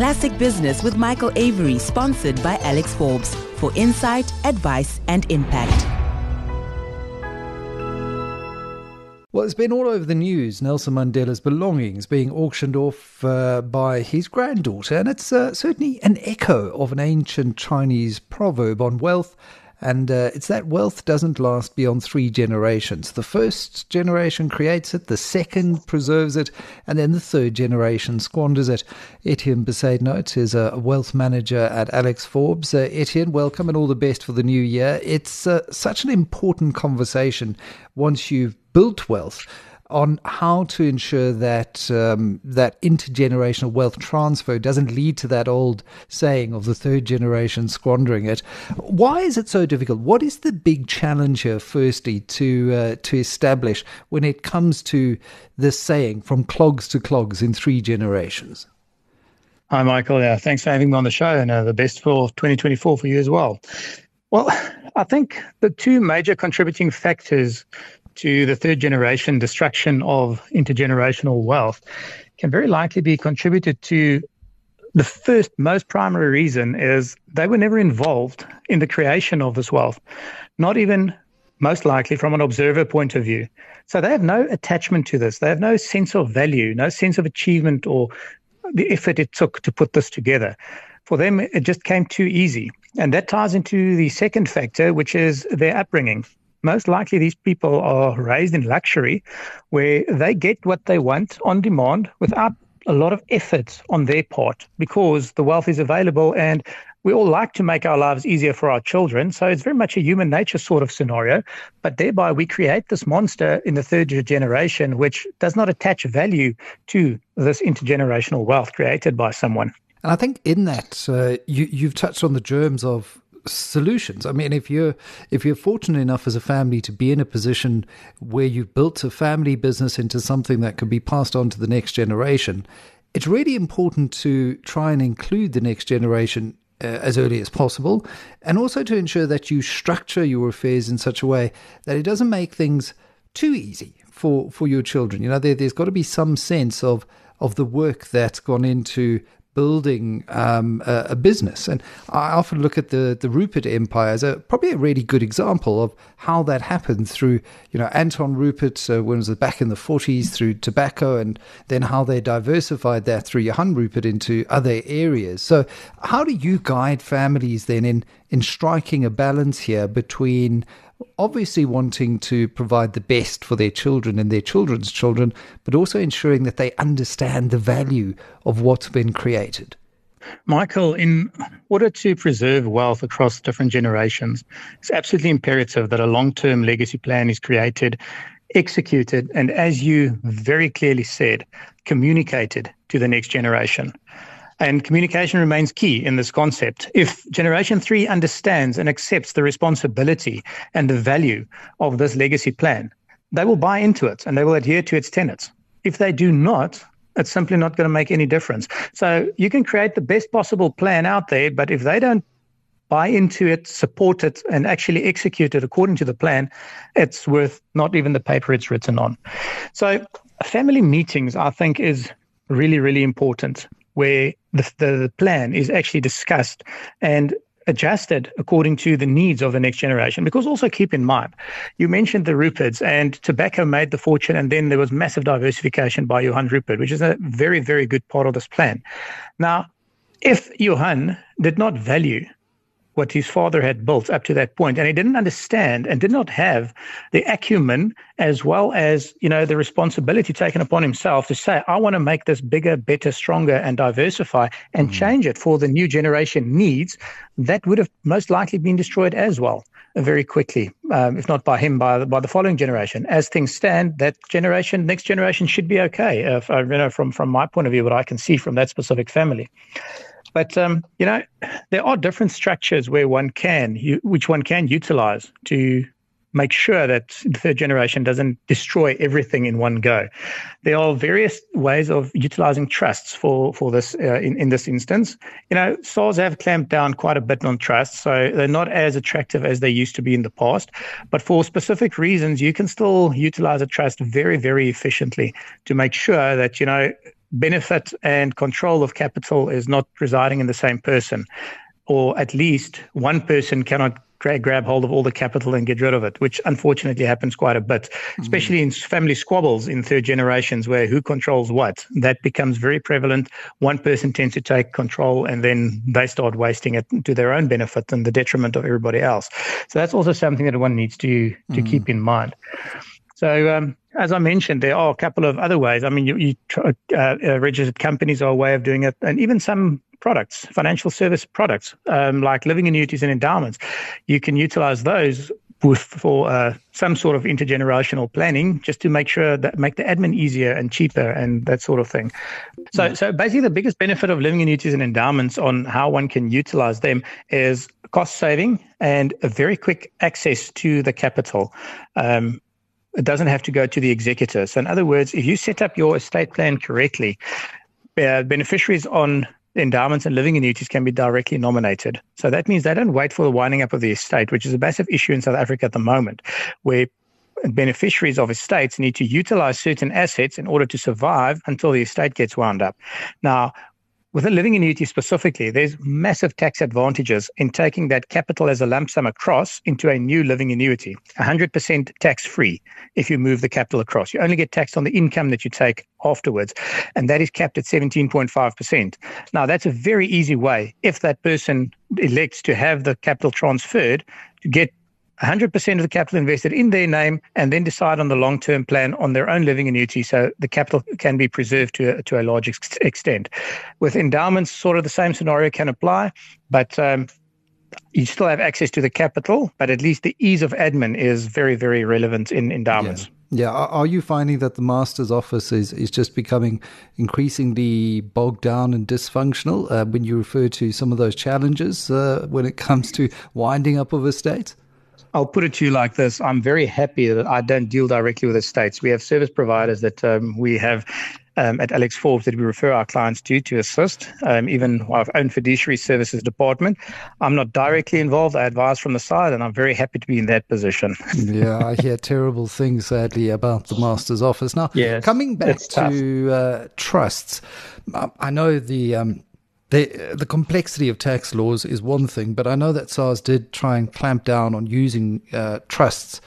Classic Business with Michael Avery, sponsored by Alex Forbes for insight, advice, and impact. Well, it's been all over the news. Nelson Mandela's belongings being auctioned off uh, by his granddaughter, and it's uh, certainly an echo of an ancient Chinese proverb on wealth and uh, it's that wealth doesn't last beyond three generations. The first generation creates it, the second preserves it, and then the third generation squanders it. Ettienne Bezuidenhout is a wealth manager at Alex Forbes. Uh, Ettienne, welcome and all the best for the new year. It's uh, such an important conversation once you've built wealth on how to ensure that um, that intergenerational wealth transfer doesn't lead to that old saying of the third generation squandering it. Why is it so difficult? What is the big challenge here, firstly, to uh, to establish when it comes to this saying from clogs to clogs in three generations? Hi, Michael. Yeah, thanks for having me on the show, and uh, the best for 2024 for you as well. Well, I think the two major contributing factors to the third generation destruction of intergenerational wealth can very likely be contributed to the first most primary reason is they were never involved in the creation of this wealth, not even most likely from an observer point of view. So they have no attachment to this. They have no sense of value, no sense of achievement or the effort it took to put this together. For them, it just came too easy. And that ties into the second factor, which is their upbringing most likely these people are raised in luxury where they get what they want on demand without a lot of effort on their part because the wealth is available and we all like to make our lives easier for our children. So it's very much a human nature sort of scenario. But thereby we create this monster in the third generation, which does not attach value to this intergenerational wealth created by someone. And I think in that, uh, you, you've touched on the germs of solutions. I mean, if you're if you're fortunate enough as a family to be in a position where you've built a family business into something that can be passed on to the next generation, it's really important to try and include the next generation uh, as early as possible, and also to ensure that you structure your affairs in such a way that it doesn't make things too easy for for your children. You know, there, there's got to be some sense of of the work that's gone into building um, a, a, business. And I often look at the, the Rupert Empire as a, probably a really good example of how that happened through, you know, Anton Rupert, uh, when it was back in the 40s, through tobacco, and then how they diversified that through Johan Rupert into other areas. So, how do you guide families then in, in striking a balance here between obviously wanting to provide the best for their children and their children's children, but also ensuring that they understand the value of what's been created. Michael, in order to preserve wealth across different generations, it's absolutely imperative that a long term legacy plan is created, executed, and as you very clearly said, communicated to the next generation. And communication remains key in this concept. If generation three understands and accepts the responsibility and the value of this legacy plan, they will buy into it and they will adhere to its tenets. If they do not, it's simply not going to make any difference. So you can create the best possible plan out there, but if they don't buy into it, support it, and actually execute it according to the plan, it's worth not even the paper it's written on. So family meetings, I think, is really, really important where the, the, plan is actually discussed and adjusted according to the needs of the next generation. Because also keep in mind, you mentioned the Ruperts and tobacco made the fortune, and then there was massive diversification by Johan Rupert, which is a very, very good part of this plan. Now, if Johan did not value what his father had built up to that point. And he didn't understand and did not have the acumen as well as you know the responsibility taken upon himself to say i want to make this bigger better stronger and diversify and mm. change it for the new generation needs that would have most likely been destroyed as well uh, very quickly um, if not by him by the, by the following generation. As things stand that generation next generation should be okay if, uh, you know from from my point of view what i can see from that specific family but um, you know, there are different structures where one can, which one can utilize to make sure that the third generation doesn't destroy everything in one go. There are various ways of utilizing trusts for for this uh, in in this instance. You know, SARS have clamped down quite a bit on trusts, so they're not as attractive as they used to be in the past. But for specific reasons, you can still utilize a trust very very efficiently to make sure that you know benefit and control of capital is not residing in the same person, or at least one person cannot grab, grab hold of all the capital and get rid of it, which unfortunately happens quite a bit, mm-hmm. especially in family squabbles in third generations where who controls what. That becomes very prevalent. One person tends to take control and then they start wasting it to their own benefit and the detriment of everybody else. So that's also something that one needs to to mm-hmm. keep in mind. So, um, as I mentioned, there are a couple of other ways. I mean, you, you uh, uh, registered companies are a way of doing it, and even some products, financial service products, um, like living annuities and endowments. You can utilize those with, for uh, some sort of intergenerational planning, just to make sure that make the admin easier and cheaper and that sort of thing. So, yeah. so basically, the biggest benefit of living annuities and endowments on how one can utilize them is cost saving and a very quick access to the capital. Um, it doesn't have to go to the executor. So, in other words, if you set up your estate plan correctly, uh, beneficiaries on endowments and living annuities can be directly nominated. So that means they don't wait for the winding up of the estate, which is a massive issue in South Africa at the moment, where beneficiaries of estates need to utilize certain assets in order to survive until the estate gets wound up. Now, with a living annuity specifically, there's massive tax advantages in taking that capital as a lump sum across into a new living annuity, 100% tax free if you move the capital across. You only get taxed on the income that you take afterwards, and that is capped at 17.5%. Now, that's a very easy way if that person elects to have the capital transferred to get 100% of the capital invested in their name and then decide on the long term plan on their own living annuity so the capital can be preserved to a, to a large ex- extent. With endowments, sort of the same scenario can apply, but um, you still have access to the capital, but at least the ease of admin is very, very relevant in endowments. Yeah. Yeah, are you finding that the master's office is, is just becoming increasingly bogged down and dysfunctional uh, when you refer to some of those challenges uh, when it comes to winding up of estates? I'll put it to you like this. I'm very happy that I don't deal directly with the states. We have service providers that um, we have um, at Alex Forbes that we refer our clients to to assist, um, even our own fiduciary services department. I'm not directly involved. I advise from the side, and I'm very happy to be in that position. yeah, I hear terrible things, sadly, about the master's office. Now, yes, coming back to uh, trusts, I know the. Um, the the complexity of tax laws is one thing, but I know that SARS did try and clamp down on using uh, trusts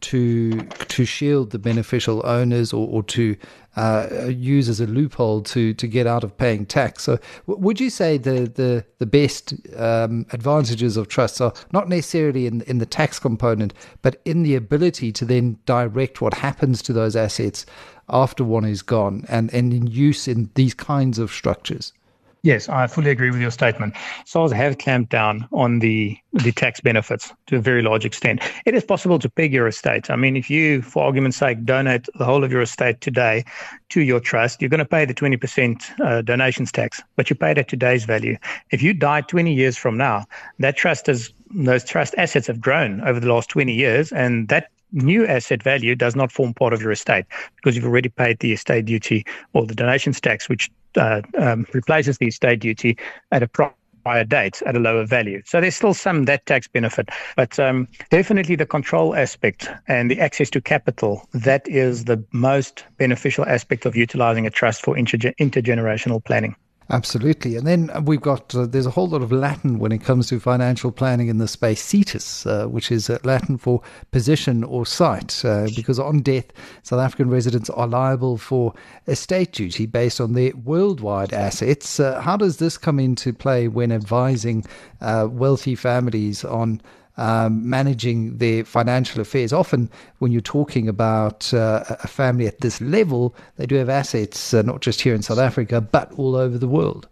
to to shield the beneficial owners or, or to uh, use as a loophole to to get out of paying tax. So, w- would you say the the the best um, advantages of trusts are not necessarily in in the tax component, but in the ability to then direct what happens to those assets after one is gone, and and in use in these kinds of structures? Yes, I fully agree with your statement. SARS have clamped down on the the tax benefits to a very large extent. It is possible to peg your estate. I mean, if you, for argument's sake, donate the whole of your estate today to your trust, you're going to pay the 20% uh, donations tax, but you pay it at today's value. If you die 20 years from now, that trust has those trust assets have grown over the last 20 years, and that new asset value does not form part of your estate because you've already paid the estate duty or the donations tax, which uh, um, replaces the estate duty at a prior date at a lower value. So there's still some that tax benefit, but um, definitely the control aspect and the access to capital that is the most beneficial aspect of utilizing a trust for interge- intergenerational planning. Absolutely. And then we've got, uh, there's a whole lot of Latin when it comes to financial planning in the space, situs, uh, which is uh, Latin for position or site, uh, because on death, South African residents are liable for estate duty based on their worldwide assets. Uh, how does this come into play when advising uh, wealthy families on um, managing their financial affairs. Often, when you're talking about uh, a family at this level, they do have assets uh, not just here in South Africa, but all over the world.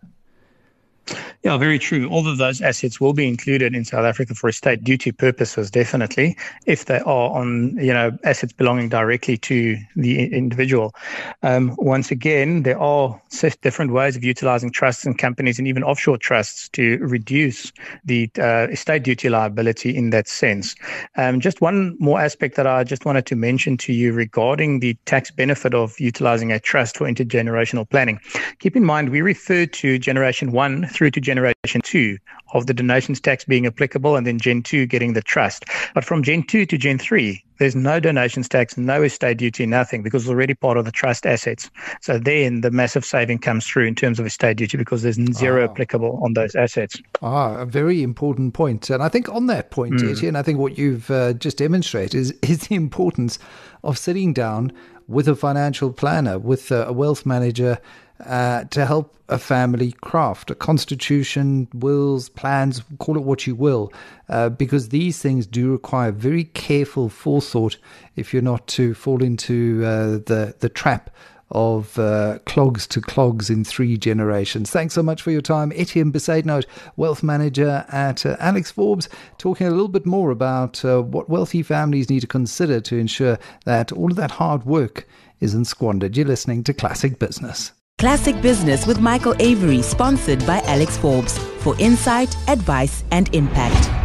Yeah, very true. All of those assets will be included in South Africa for estate duty purposes, definitely, if they are on, you know, assets belonging directly to the individual. Um, once again, there are different ways of utilizing trusts and companies and even offshore trusts to reduce the uh, estate duty liability in that sense. Um, just one more aspect that I just wanted to mention to you regarding the tax benefit of utilizing a trust for intergenerational planning. Keep in mind, we refer to generation one through to generation two of the donations tax being applicable and then Gen 2 getting the trust. But from Gen 2 to Gen 3, there's no donations tax, no estate duty, nothing because it's already part of the trust assets. So then the massive saving comes through in terms of estate duty because there's zero oh. applicable on those assets. Ah, a very important point. And I think on that point, mm. Ettienne, I think what you've uh, just demonstrated is, is the importance of sitting down with a financial planner, with a wealth manager uh, to help a family craft a constitution, wills, plans, call it what you will, uh, because these things do require very careful forethought if you're not to fall into uh, the the trap of uh, clogs to clogs in three generations. Thanks so much for your time. Ettienne Bezuidenhout, wealth manager at uh, Alex Forbes, talking a little bit more about uh, what wealthy families need to consider to ensure that all of that hard work isn't squandered. You're listening to Classic Business. Classic Business with Michael Avery, sponsored by Alex Forbes for insight, advice, and impact.